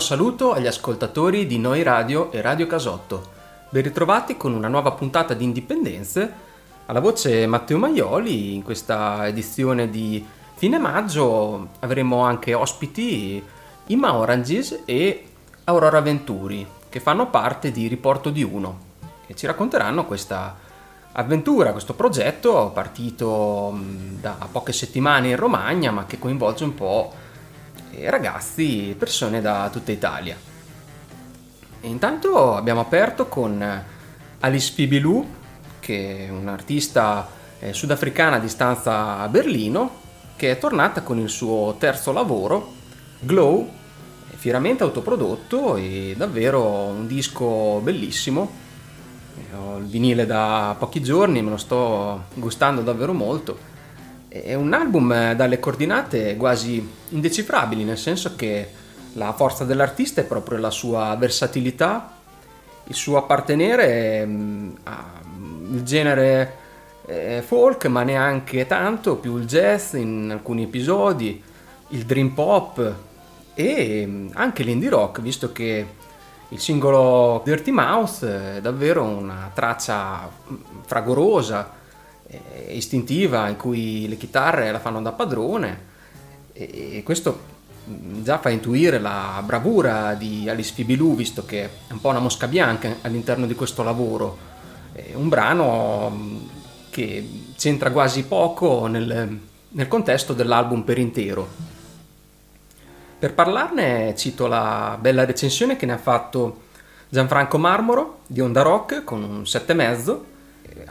saluto agli ascoltatori di Noi Radio e Radio Casotto. Ben ritrovati con una nuova puntata di Indipendenze. Alla voce Matteo Maioli, in questa edizione di fine maggio avremo anche ospiti Ima Oranges e Aurora Venturi, che fanno parte di Riporto di Uno e ci racconteranno questa avventura, questo progetto partito mh, da poche settimane in Romagna, ma che coinvolge un po' ragazzi, persone da tutta Italia. E intanto abbiamo aperto con Alice Fibilou, che è un'artista eh, sudafricana di stanza a Berlino, che è tornata con il suo terzo lavoro, Glow, fieramente autoprodotto e davvero un disco bellissimo. Eh, Ho il vinile da pochi giorni, me lo sto gustando davvero molto. È un album eh, dalle coordinate quasi indecifrabili, nel senso che la forza dell'artista è proprio la sua versatilità, il suo appartenere mm, al genere eh, folk, ma neanche tanto, più il jazz in alcuni episodi, il dream pop e mm, anche l'indie rock, visto che il singolo Dirty Mouth è davvero una traccia mm, fragorosa, istintiva in cui le chitarre la fanno da padrone e questo già fa intuire la bravura di Alice Fibilou visto che è un po' una mosca bianca all'interno di questo lavoro. È un brano mh, che c'entra quasi poco nel, nel contesto dell'album per intero. Per parlarne cito la bella recensione che ne ha fatto Gianfranco Marmoro di Onda Rock con un 7,5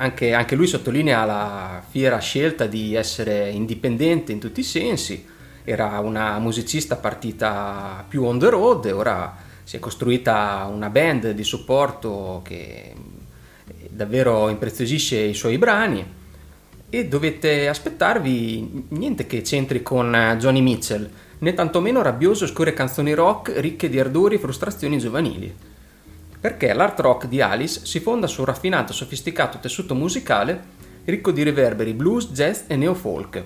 anche, anche lui sottolinea la fiera scelta di essere indipendente in tutti i sensi. Era una musicista partita più on the road ora si è costruita una band di supporto che davvero impreziosisce i suoi brani e dovete aspettarvi niente che c'entri con Johnny Mitchell, né tantomeno rabbioso oscure canzoni rock ricche di ardori e frustrazioni giovanili perché l'art rock di Alice si fonda su un raffinato e sofisticato tessuto musicale ricco di riverberi blues, jazz e neofolk,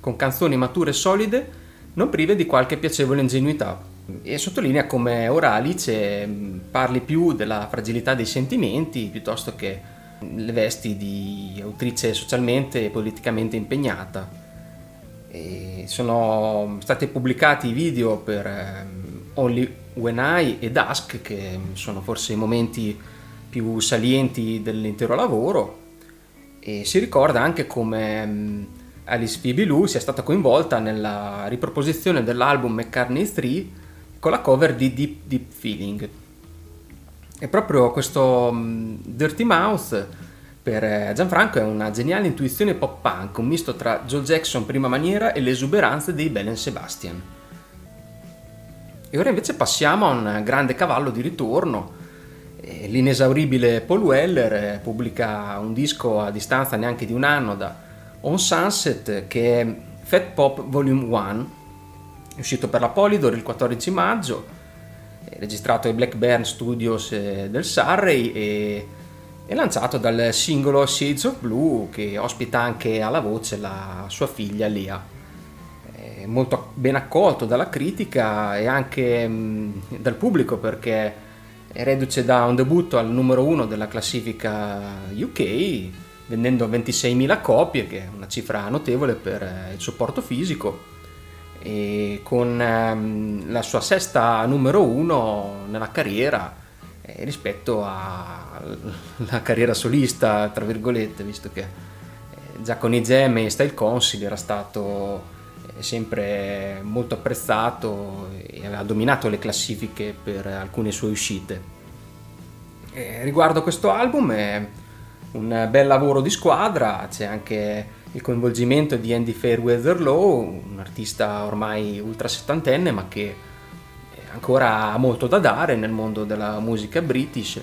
con canzoni mature e solide, non prive di qualche piacevole ingenuità. E sottolinea come ora Alice mh, parli più della fragilità dei sentimenti piuttosto che le vesti di autrice socialmente e politicamente impegnata. E sono stati pubblicati video per ehm, Only When I e Dusk, che sono forse i momenti più salienti dell'intero lavoro, e si ricorda anche come mh, Alice Fibilou sia stata coinvolta nella riproposizione dell'album McCartney 3 con la cover di Deep Deep Feeling. E proprio questo mh, Dirty Mouth per eh, Gianfranco è una geniale intuizione pop punk, un misto tra Joe Jackson prima maniera e l'esuberanza dei Belen Sebastian. E ora invece passiamo a un grande cavallo di ritorno, L'inesauribile Paul Weller eh, pubblica un disco a distanza neanche di un anno da On Sunset che è Fat Pop Volume 1, è uscito per la Polydor il 14 maggio, è registrato ai Blackburn Studios eh, del Surrey e è lanciato dal singolo Shades of Blue che ospita anche alla voce la sua figlia Lea. Molto ben accolto dalla critica e anche mh, dal pubblico perché è reduce da un debutto al numero uno della classifica UK, vendendo 26.000 copie, che è una cifra notevole per eh, il supporto fisico, e con ehm, la sua sesta numero uno nella carriera eh, rispetto alla carriera solista, tra virgolette, visto che eh, già con i Gem e Style Council era stato sempre molto apprezzato e aveva dominato le classifiche per alcune sue uscite. E riguardo questo album è un bel lavoro di squadra, c'è anche il coinvolgimento di Andy Fairweather Low, un artista ormai ultra settantenne ma che ancora ha molto da dare nel mondo della musica british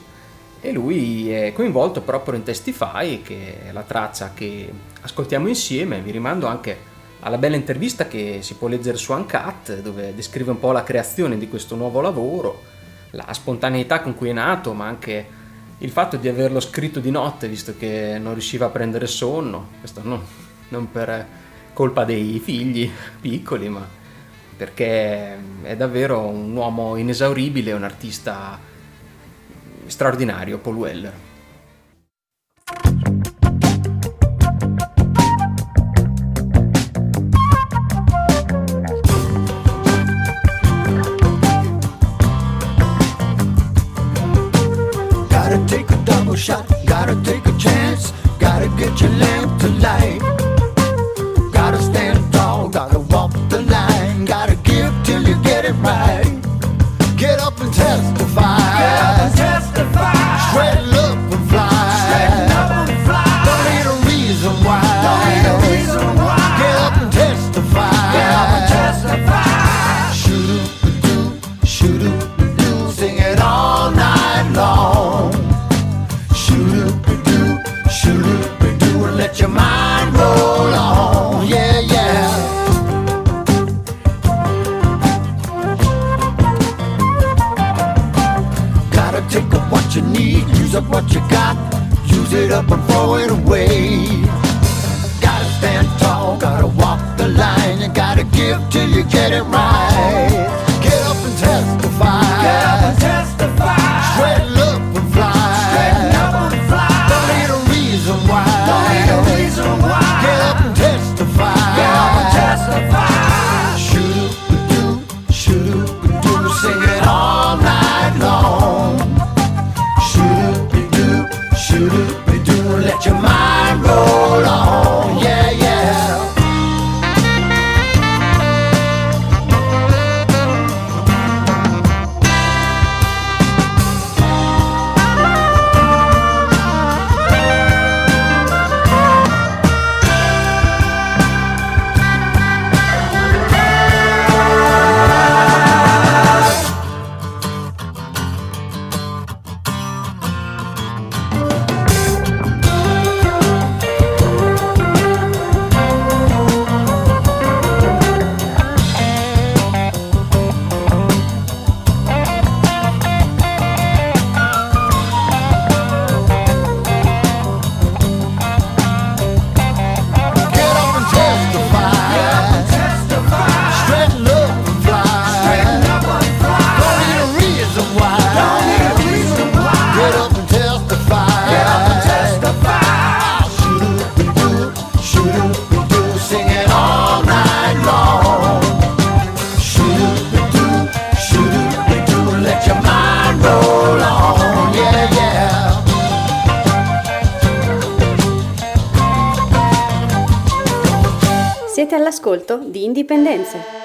e lui è coinvolto proprio in Testify che è la traccia che ascoltiamo insieme, vi rimando anche alla bella intervista che si può leggere su Uncut, dove descrive un po' la creazione di questo nuovo lavoro, la spontaneità con cui è nato, ma anche il fatto di averlo scritto di notte, visto che non riusciva a prendere sonno, questo non, non per colpa dei figli piccoli, ma perché è davvero un uomo inesauribile, un artista straordinario, Paul Weller. You need, use up what you got, use it up and throw it away. Gotta stand tall, gotta walk the line, you gotta give till you get it right. Get up and testify. Get up and testify. All'ascolto di Indipendenze.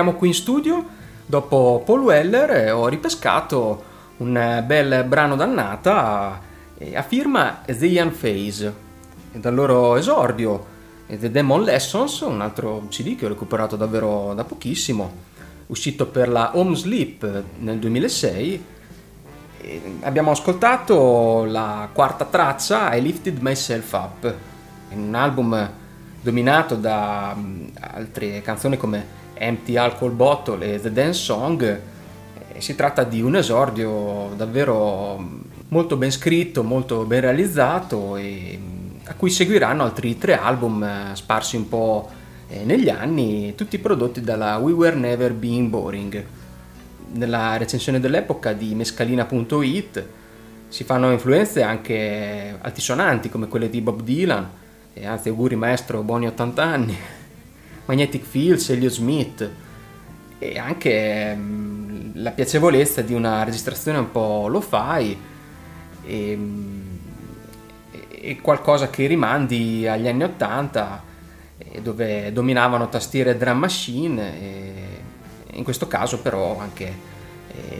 Rientriamo qui in studio. Dopo Paul Weller eh, ho ripescato un bel brano dannata eh, a firma The Young Phase. Dal loro esordio The Demon Lessons, un altro CD che ho recuperato davvero da pochissimo, uscito per la Home Sleep nel 2006. E abbiamo ascoltato la quarta traccia, I Lifted Myself Up, un album dominato da altre canzoni come Empty Alcohol Bottle e The Dance Song. Si tratta di un esordio davvero molto ben scritto, molto ben realizzato e a cui seguiranno altri tre album eh, sparsi un po' eh, negli anni, tutti prodotti dalla We Were Never Being Boring. Nella recensione dell'epoca di mescalina.it si fanno influenze anche altisonanti come quelle di Bob Dylan, e anzi auguri maestro, buoni 80 anni, Magnetic Fields, Elliot Smith. E anche mm, la piacevolezza di una registrazione un po' lo-fi e, mm, e qualcosa che rimandi agli anni 80 dove dominavano tastiere drum machine e in questo caso però anche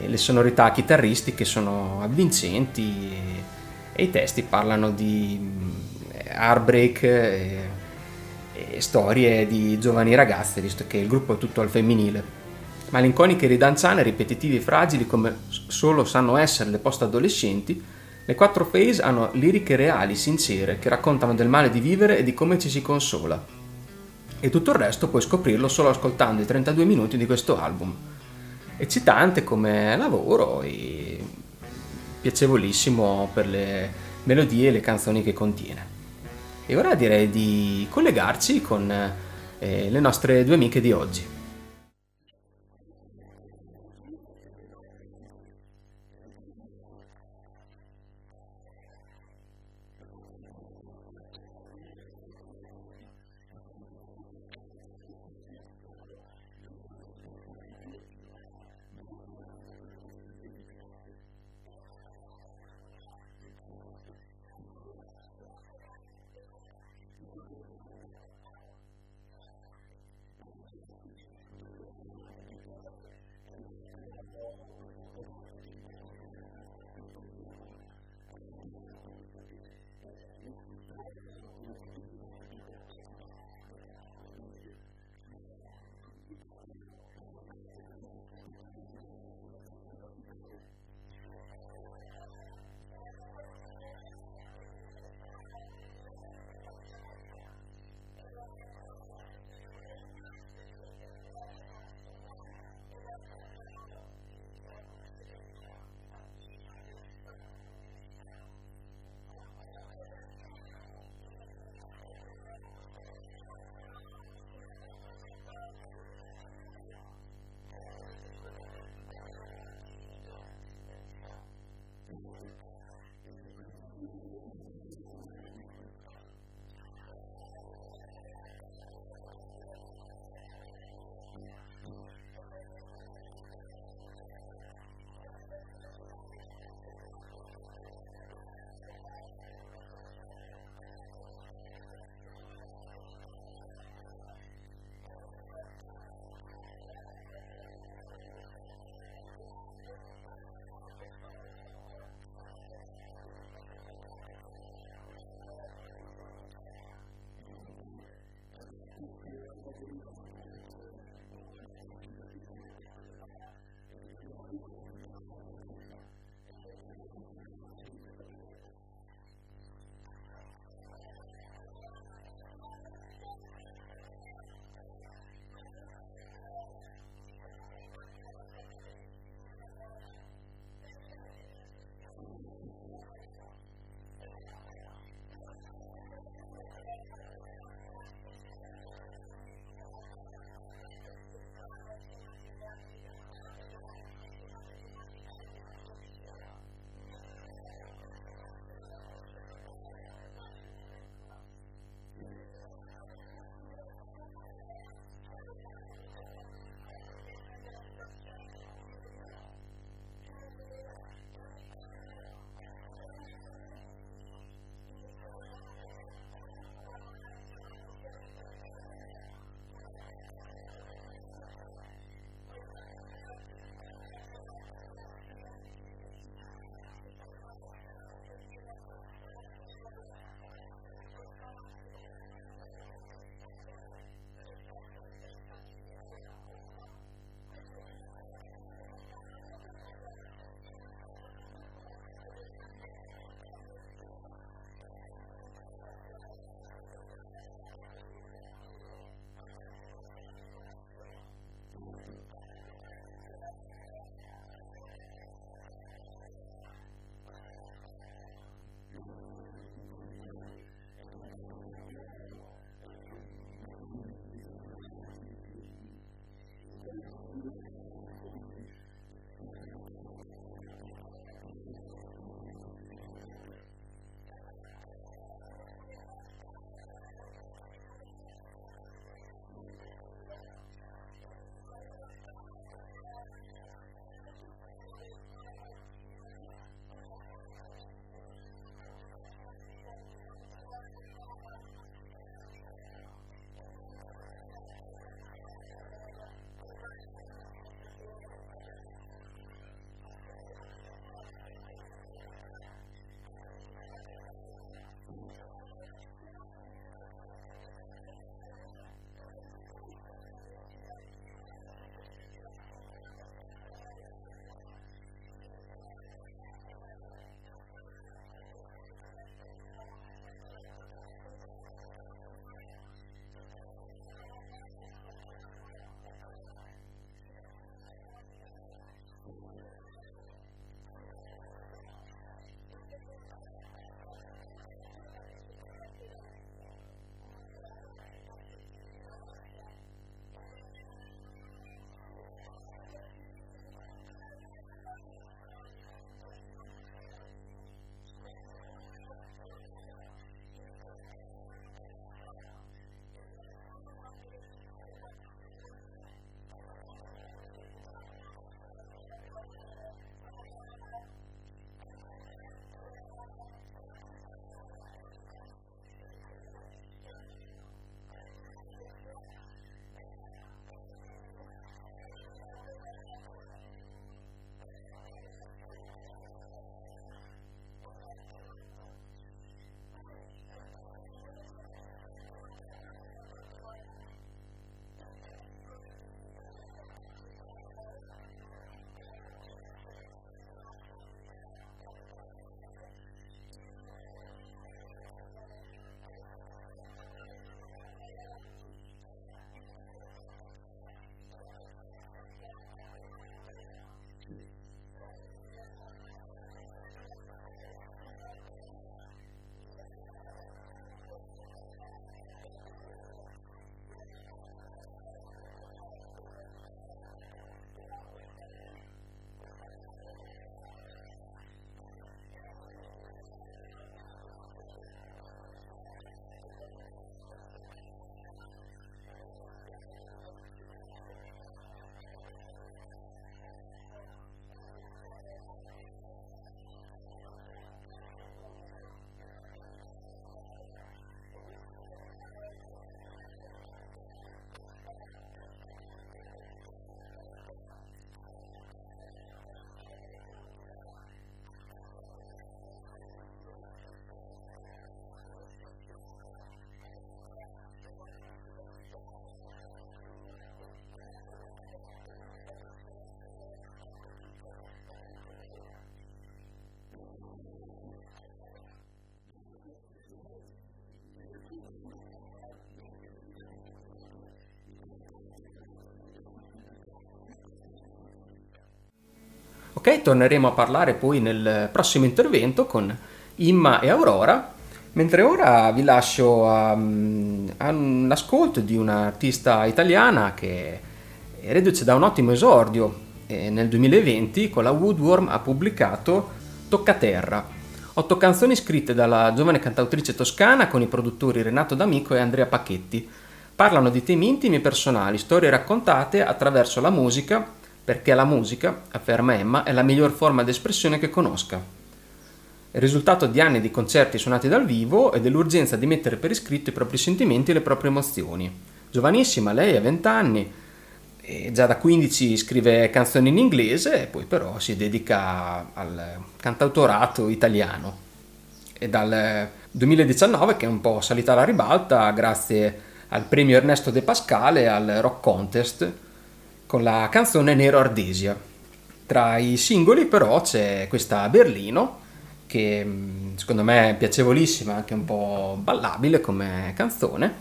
le sonorità chitarristiche sono avvincenti e, e i testi parlano di mm, heartbreak storie di giovani ragazze visto che il gruppo è tutto al femminile malinconiche ridanzane, ripetitivi e fragili come solo sanno essere le post-adolescenti, le quattro phase hanno liriche reali, sincere, che raccontano del male di vivere e di come ci si consola. E tutto il resto puoi scoprirlo solo ascoltando i 32 minuti di questo album. Eccitante come lavoro e piacevolissimo per le melodie e le canzoni che contiene. E ora direi di collegarci con eh, le nostre due amiche di oggi. Ok, torneremo a parlare poi nel prossimo intervento con Imma e Aurora, mentre ora vi lascio a, a un ascolto di un'artista italiana che è reduce da un ottimo esordio. E nel 2020 con la Woodworm ha pubblicato Toccaterra, otto canzoni scritte dalla giovane cantautrice toscana con i produttori Renato D'Amico e Andrea Pacchetti. Parlano di temi intimi e personali, storie raccontate attraverso la musica, perché la musica, afferma Emma, è la miglior forma di espressione che conosca il risultato di anni di concerti suonati dal vivo e dell'urgenza di mettere per iscritto i propri sentimenti e le proprie emozioni. Giovanissima, lei ha 20 anni, già da 15 scrive canzoni in inglese e poi però si dedica al cantautorato italiano. E dal 2019 che è un po' salita alla ribalta grazie al premio Ernesto De Pascale al Rock Contest con la canzone Nero Ardesia. Tra i singoli però c'è questa Berlino che mm, secondo me è piacevolissima, anche un po' ballabile come canzone.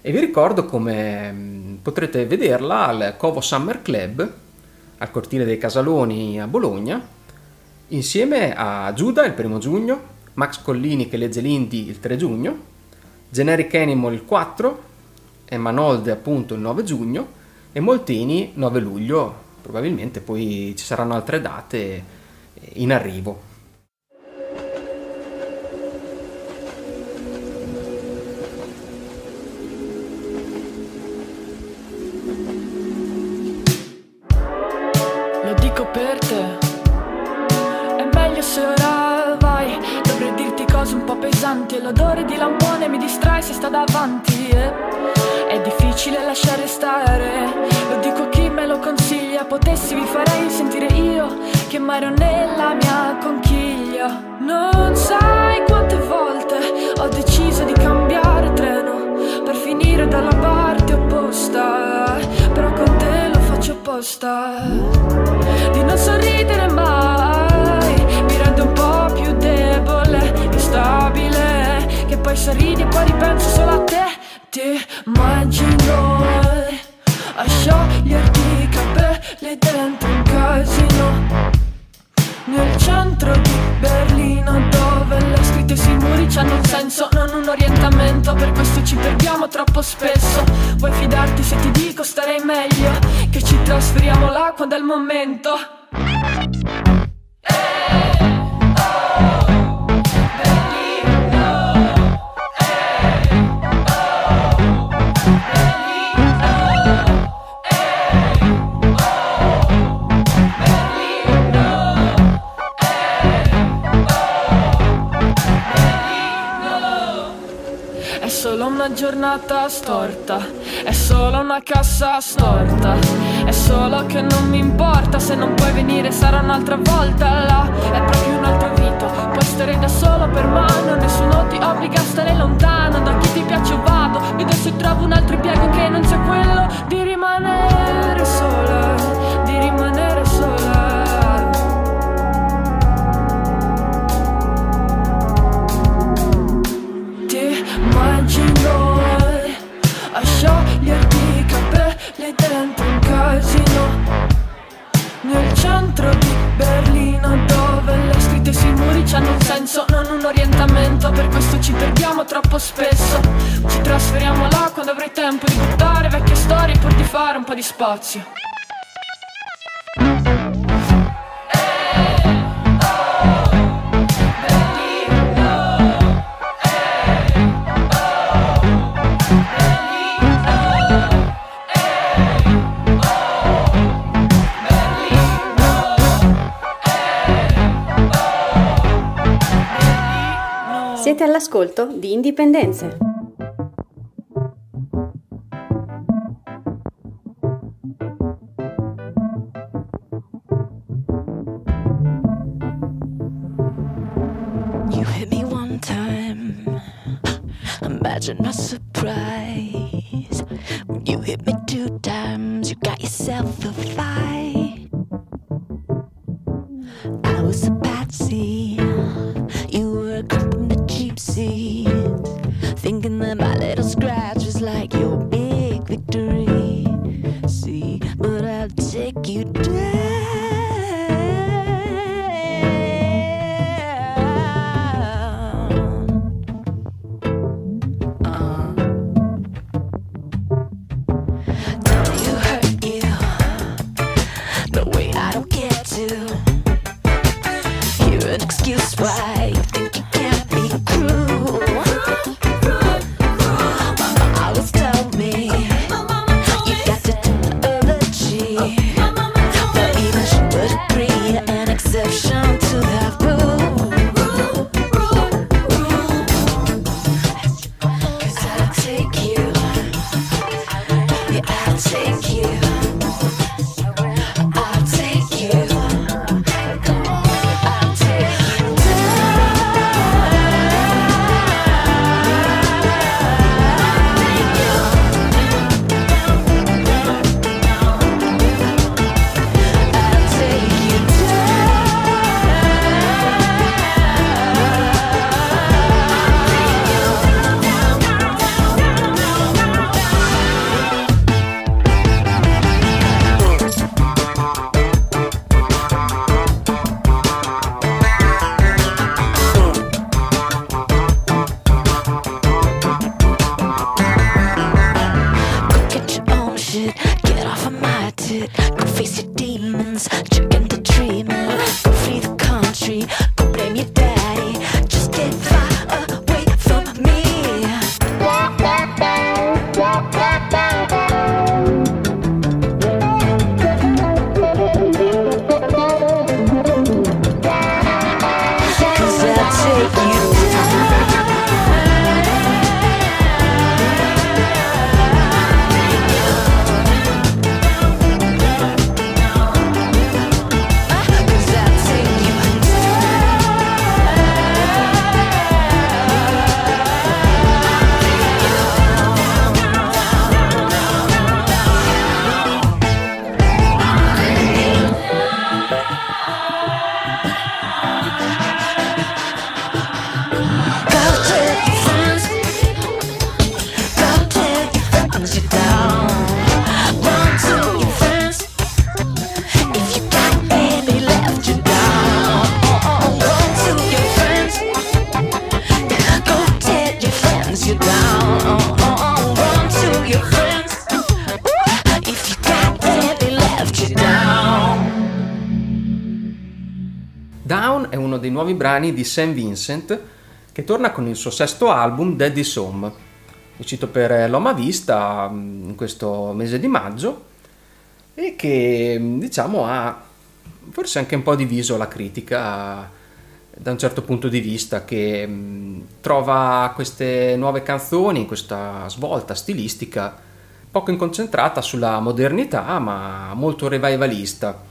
E vi ricordo come mm, potrete vederla al Covo Summer Club, al cortile dei Casaloni a Bologna, insieme a Giuda il primo giugno, Max Collini che legge l'Indy il 3 giugno, Generic Animal il 4, Emma Nolde appunto il 9 giugno e Molteni 9 luglio. Probabilmente poi ci saranno altre date in arrivo. pesanti e l'odore di lampone mi distrae se sta davanti eh. Difficile lasciare stare, lo dico a chi me lo consiglia Potessi vi farei sentire io che maro nella mia conchiglia. Non sai quante volte ho deciso di cambiare treno Per finire dalla parte opposta Però con te lo faccio apposta. Di non sorridere mai Mi rende un po' più debole, instabile poi sorridi e poi ripenso solo a te centro di Berlino dove le scritte sui muri hanno un senso, non un orientamento. Per questo ci perdiamo troppo spesso. Vuoi fidarti se ti dico starei meglio? Che ci trasferiamo là quando è il momento una giornata storta, è solo una cassa storta. È solo che non mi importa se non puoi venire sarà un'altra volta là, è proprio un'altra vita. Puoi stare da solo per mano, nessuno ti obbliga a stare lontano. Da chi ti piace vado, vedo se trovo un altro impiego che non sia quello di rimanere sola, dentro un casino. Nel centro di Berlino dove le scritte sui muri hanno un senso, non un orientamento. Per questo ci perdiamo troppo spesso. Ci trasferiamo là quando avrai tempo di buttare vecchie storie pur di fare un po' di spazio Siete all'ascolto di Indipendenze. You hit me one time. Imagine my nuovi brani di St. Vincent che torna con il suo sesto album Daddy's Home, uscito per l'Oma Vista mm, in questo mese di maggio e che mm, diciamo ha forse anche un po' diviso la critica da un certo punto di vista che mm, trova queste nuove canzoni, questa svolta stilistica poco inconcentrata sulla modernità ma molto revivalista.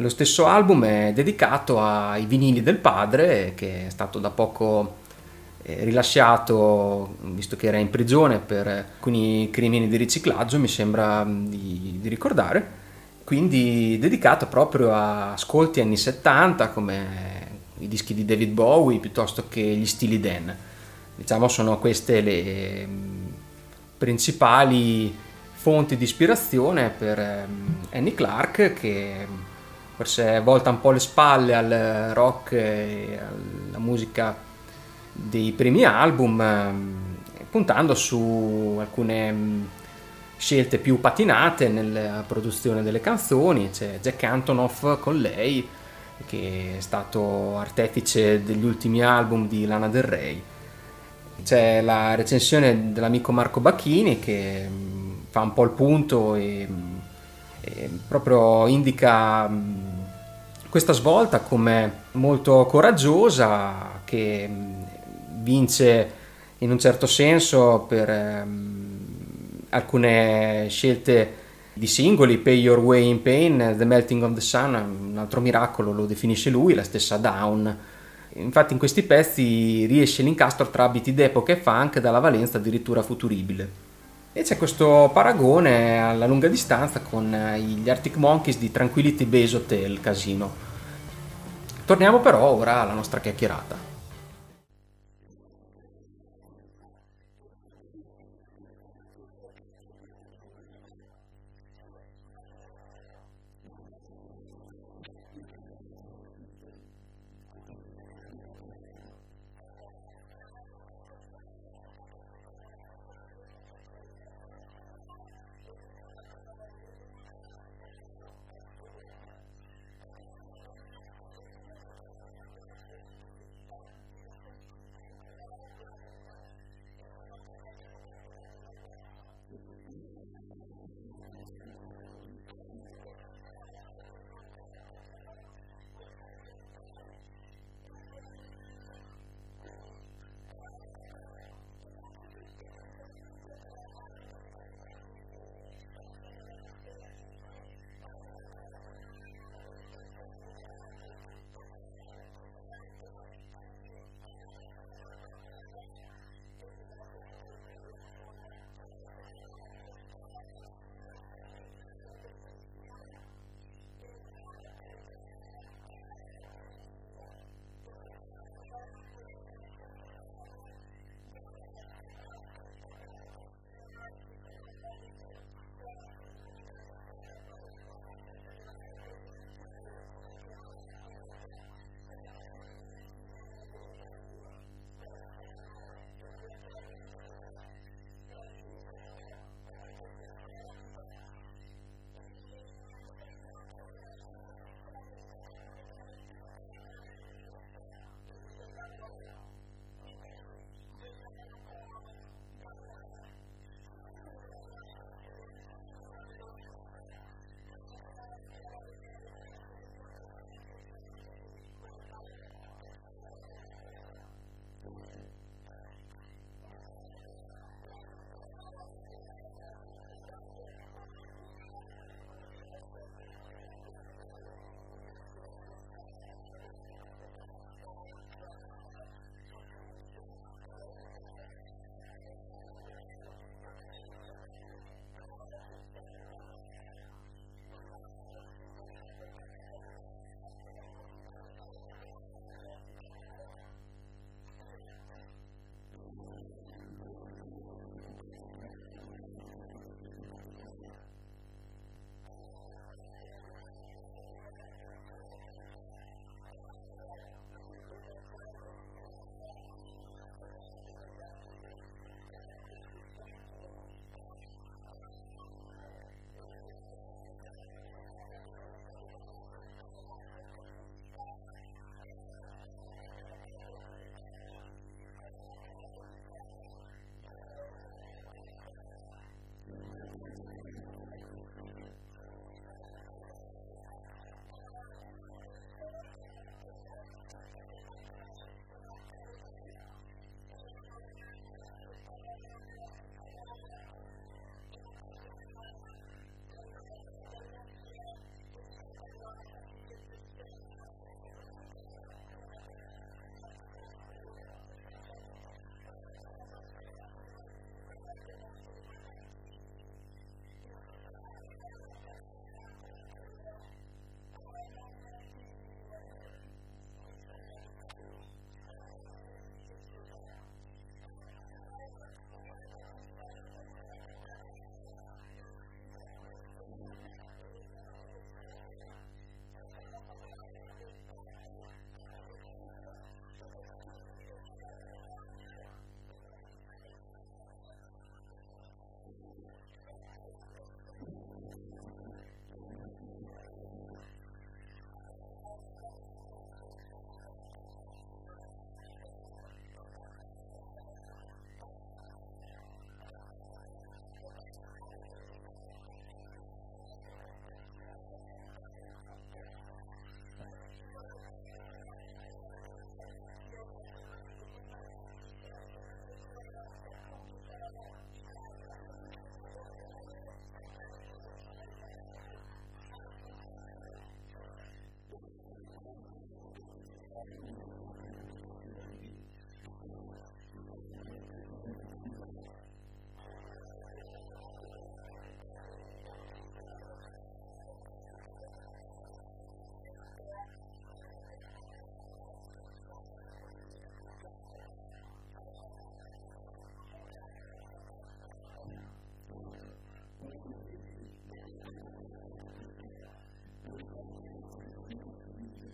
Lo stesso album è dedicato ai vinili del padre, che è stato da poco eh, rilasciato, visto che era in prigione per alcuni crimini di riciclaggio, mi sembra mh, di, di ricordare. Quindi dedicato proprio a ascolti anni 70, come i dischi di David Bowie, piuttosto che gli stili Dan. Diciamo sono queste le mh, principali fonti di ispirazione per ehm, Annie Clark che forse volta un po' le spalle al rock e alla musica dei primi album ehm, puntando su alcune mh, scelte più patinate nella produzione delle canzoni. C'è Jack Antonoff con lei che è stato artefice degli ultimi album di Lana Del Rey. C'è la recensione dell'amico Marco Bacchini che mh, fa un po' il punto e, mh, e proprio indica mh, questa svolta come molto coraggiosa che mh, vince in un certo senso per ehm, alcune scelte di singoli, Pay Your Way in Pain, The Melting of the Sun, un altro miracolo lo definisce lui, la stessa Down. Infatti in questi pezzi riesce l'incastro tra abiti d'epoca e funk dalla valenza addirittura futuribile. E c'è questo paragone alla lunga distanza con gli Arctic Monkeys di Tranquility Base Hotel Casino. Torniamo però ora alla nostra chiacchierata.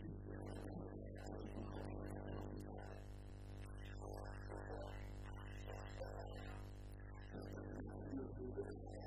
Thank you.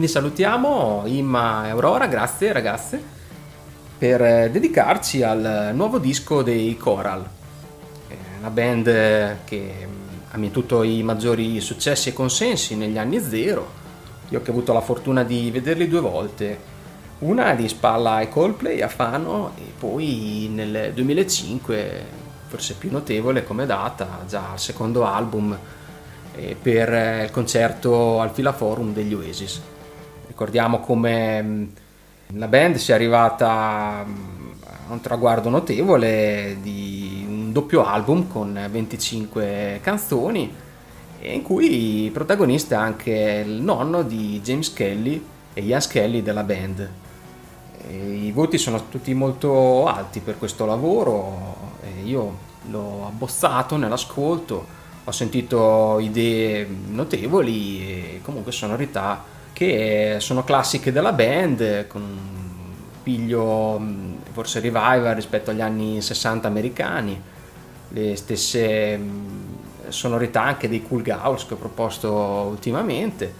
Quindi salutiamo Imma e Aurora, grazie ragazze, per eh, dedicarci al nuovo disco dei Coral, una band che mm, ha mietuto i maggiori successi e consensi negli anni zero. Io che ho avuto la fortuna di vederli due volte, una di spalla ai Coldplay a Fano e poi nel 2005, forse più notevole come data, già al secondo album eh, per eh, il concerto al Filaforum degli Oasis. Ricordiamo come mm, la band sia arrivata mm, a un traguardo notevole di un doppio album con 25 canzoni in cui protagonista è anche il nonno di James Kelly e Ian Skelly della band. I voti sono tutti molto alti per questo lavoro, io l'ho abbozzato nell'ascolto, ho sentito idee notevoli e comunque sonorità che sono classiche della band, con un piglio mm, forse revival rispetto agli anni 60 americani, le stesse mm, sonorità anche dei Cool Gauls che ho proposto ultimamente.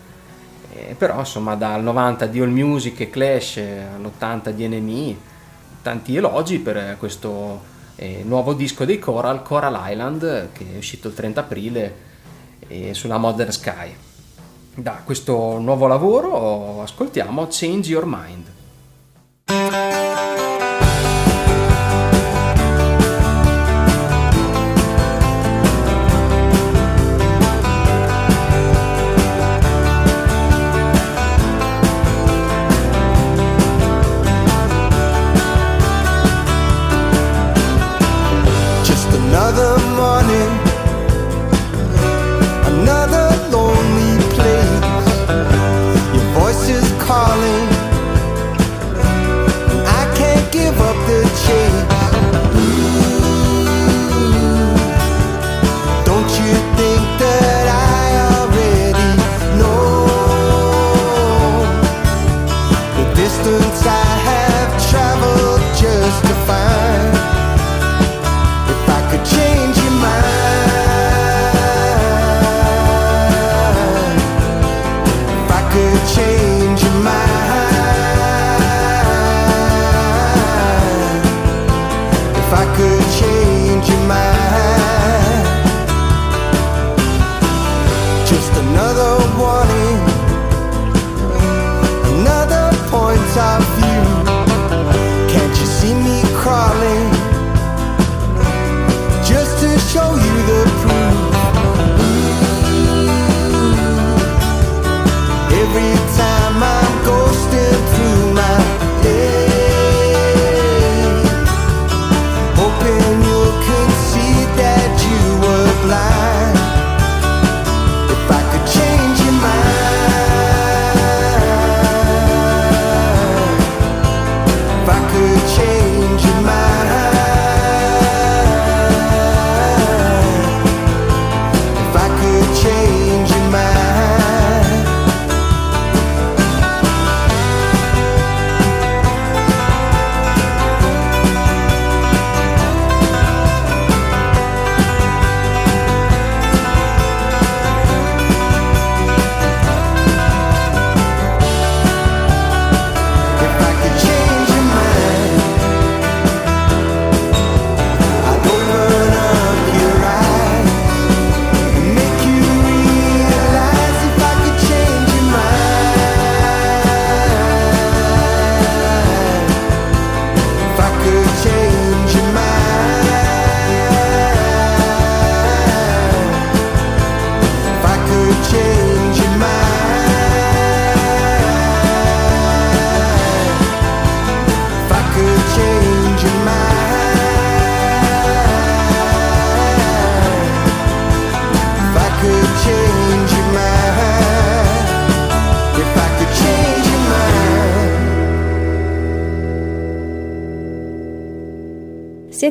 Eh, però insomma dal 90 di All Music e Clash all'80 di NME tanti elogi per questo eh, nuovo disco dei Coral, Coral Island che è uscito il 30 aprile eh, sulla Modern Sky da questo nuovo lavoro ascoltiamo Change Your Mind.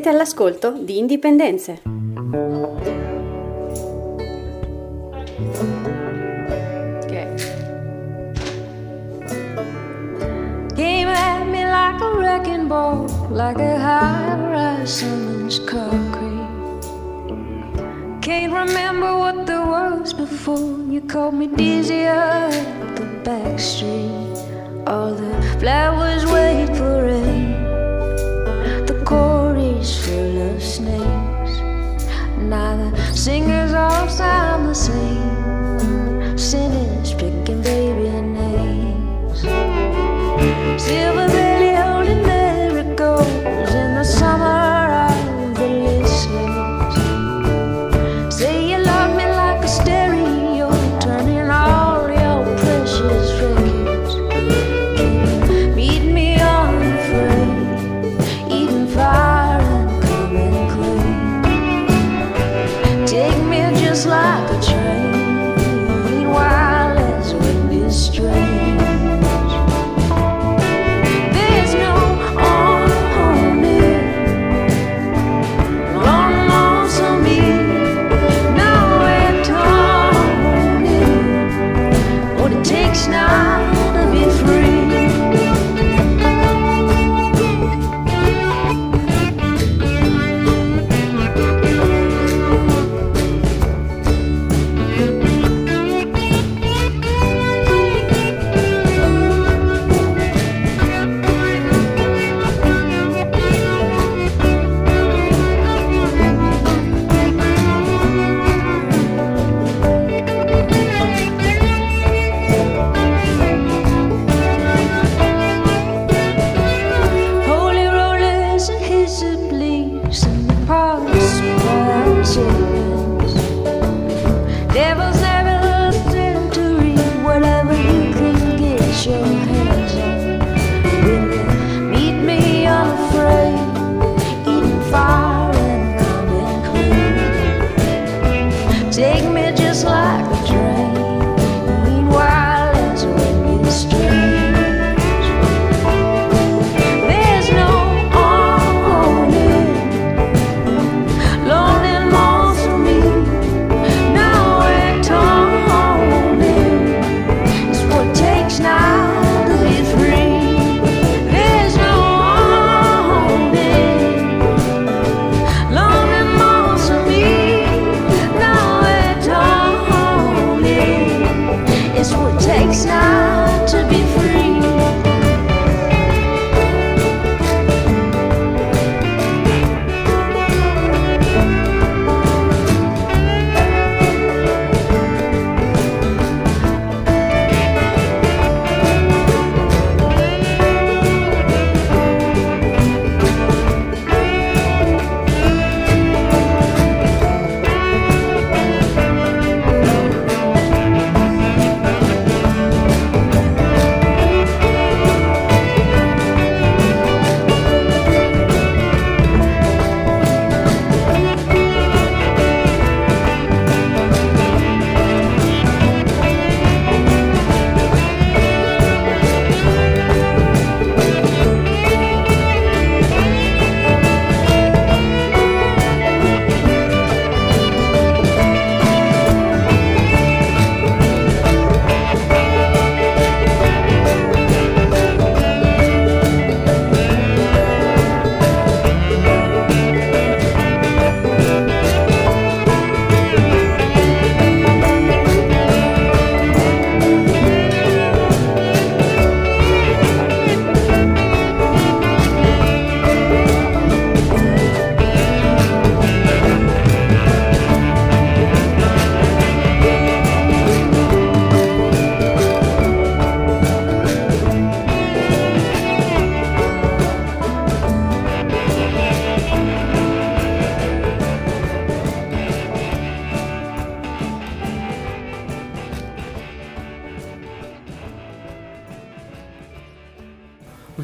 Siete all'ascolto di Indipendenze. Came at like a high-rise concrete. Can't remember what there was before you called me dizzy up the back street. All the flowers Singer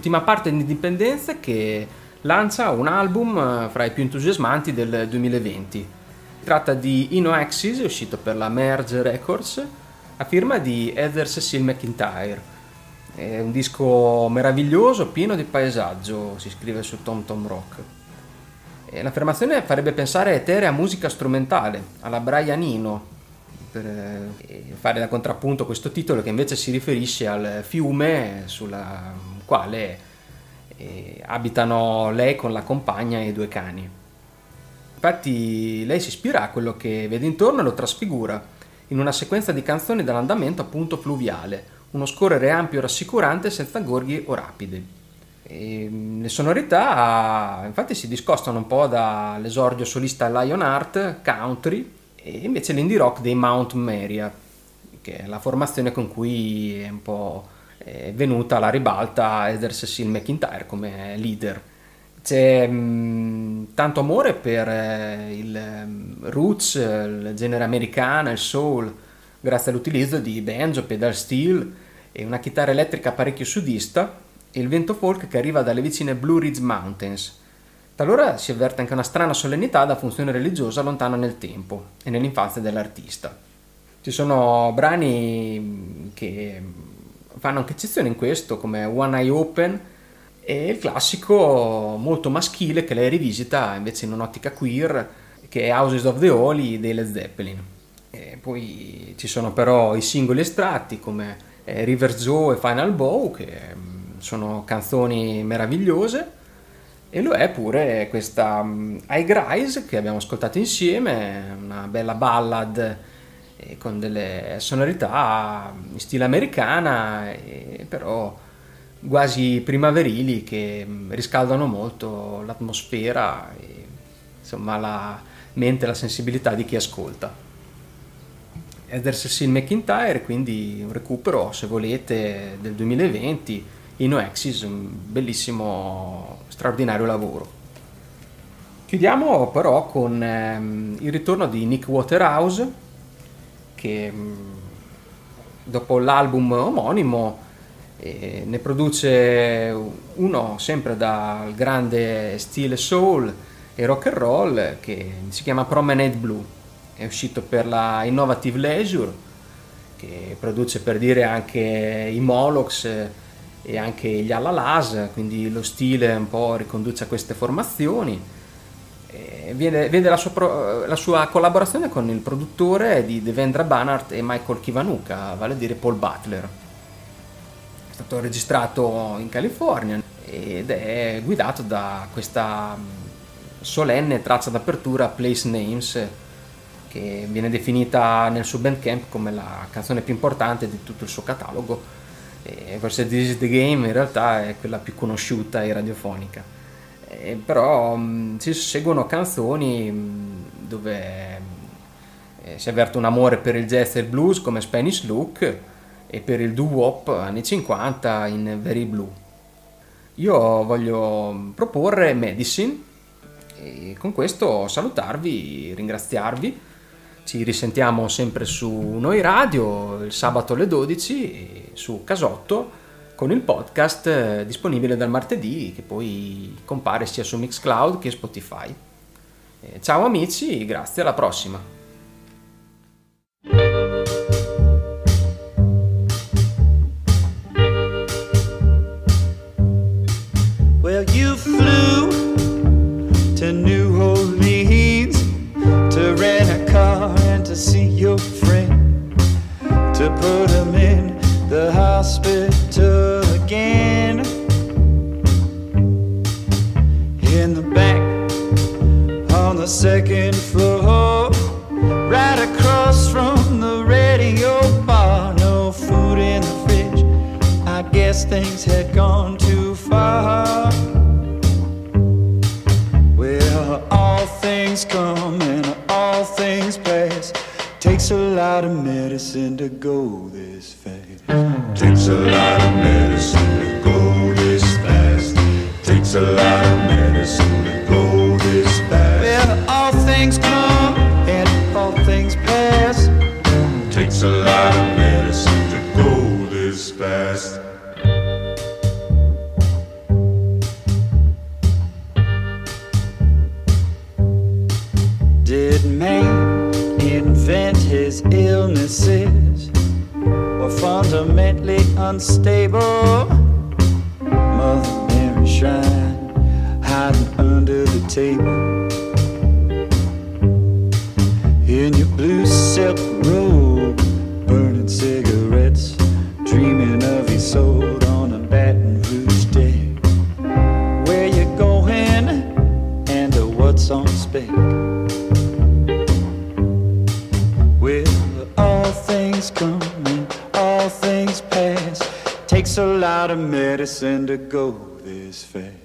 Ultima parte di Indipendenza che lancia un album eh, fra i più entusiasmanti del 2020. Si tratta di Ino Axis, uscito per la Merge Records, a firma di Heather Cecil McIntyre. È un disco meraviglioso, pieno di paesaggio, si scrive su Tom Tom Rock. E l'affermazione farebbe pensare eterea musica strumentale, alla Brianino, per eh, fare da contrappunto questo titolo che invece si riferisce al fiume sul quale eh, abitano lei con la compagna e i due cani. Infatti lei si ispira a quello che vede intorno e lo trasfigura in una sequenza di canzoni dall'andamento appunto fluviale, uno scorrere ampio e rassicurante senza gorghi o rapidi. E mm, le sonorità infatti si discostano un po' dall'esordio solista Lionheart, country, e invece l'indie rock dei Mount Meria, che è la formazione con cui è un po' venuta alla ribalta Heather Cecil McIntyre come leader. C'è mm, tanto amore per eh, il um, roots, il genere americano, il soul, grazie all'utilizzo di banjo, pedal steel e una chitarra elettrica parecchio sudista e il vento folk che arriva dalle vicine Blue Ridge Mountains. Talora si avverte anche una strana solennità da funzione religiosa lontana nel tempo e nell'infanzia dell'artista. Ci sono brani che fanno anche eccezione in questo, come One Eye Open e il classico molto maschile che lei rivisita invece in un'ottica queer, che è Houses of the Holy dei Led Zeppelin. E poi ci sono però i singoli estratti come eh, River Joe e Final Bow, che mm, sono canzoni meravigliose e lo è pure questa um, High Rise che abbiamo ascoltato insieme, una bella ballad con delle sonorità in stile americana, però quasi primaverili che um, riscaldano molto l'atmosfera e insomma la mente e la sensibilità di chi ascolta. Heather Cecil McIntyre, quindi un recupero se volete del 2020 in Oaxis, un bellissimo, straordinario lavoro. Chiudiamo però con ehm, il ritorno di Nick Waterhouse, che mm, dopo l'album omonimo eh, ne produce uno sempre dal grande stile soul e rock and roll che si chiama Promenade Blue. È uscito per la Innovative Leisure, che produce per dire anche i Molochs e anche gli Alalas, quindi lo stile un po' riconduce a queste formazioni. Viene, vede la sua, la sua, collaborazione con il produttore di Devendra Banhart e Michael Kivanuka, vale a dire Paul Butler. È stato registrato in California ed è guidato da questa solenne traccia d'apertura Place Names che viene definita nel suo bandcamp come la canzone più importante di tutto il suo catalogo e forse This is the Game in realtà è quella più conosciuta e radiofonica. E però mh, si seguono canzoni mh, dove eh, si avverte un amore per il jazz e il blues come Spanish Look e per il doo-wop anni 50 in Very Blue. Io voglio proporre Medicine e con questo salutarvi, ringraziarvi ci risentiamo sempre su Noi Radio il sabato alle 12 su Casotto con il podcast eh, disponibile dal martedì che poi compare sia su Mixcloud che Spotify. Eh, ciao amici, grazie, alla prossima. Second floor, right across from the radio bar, no food in the fridge. I guess things had gone too far. Well, all things come and all things pass. Takes a lot of medicine to go this fast. Takes a lot of medicine to go this fast. Takes a lot of medicine a lot of medicine to go this fast. Did man invent his illnesses or fundamentally unstable? Mother Mary Shrine hiding under the table. This fast.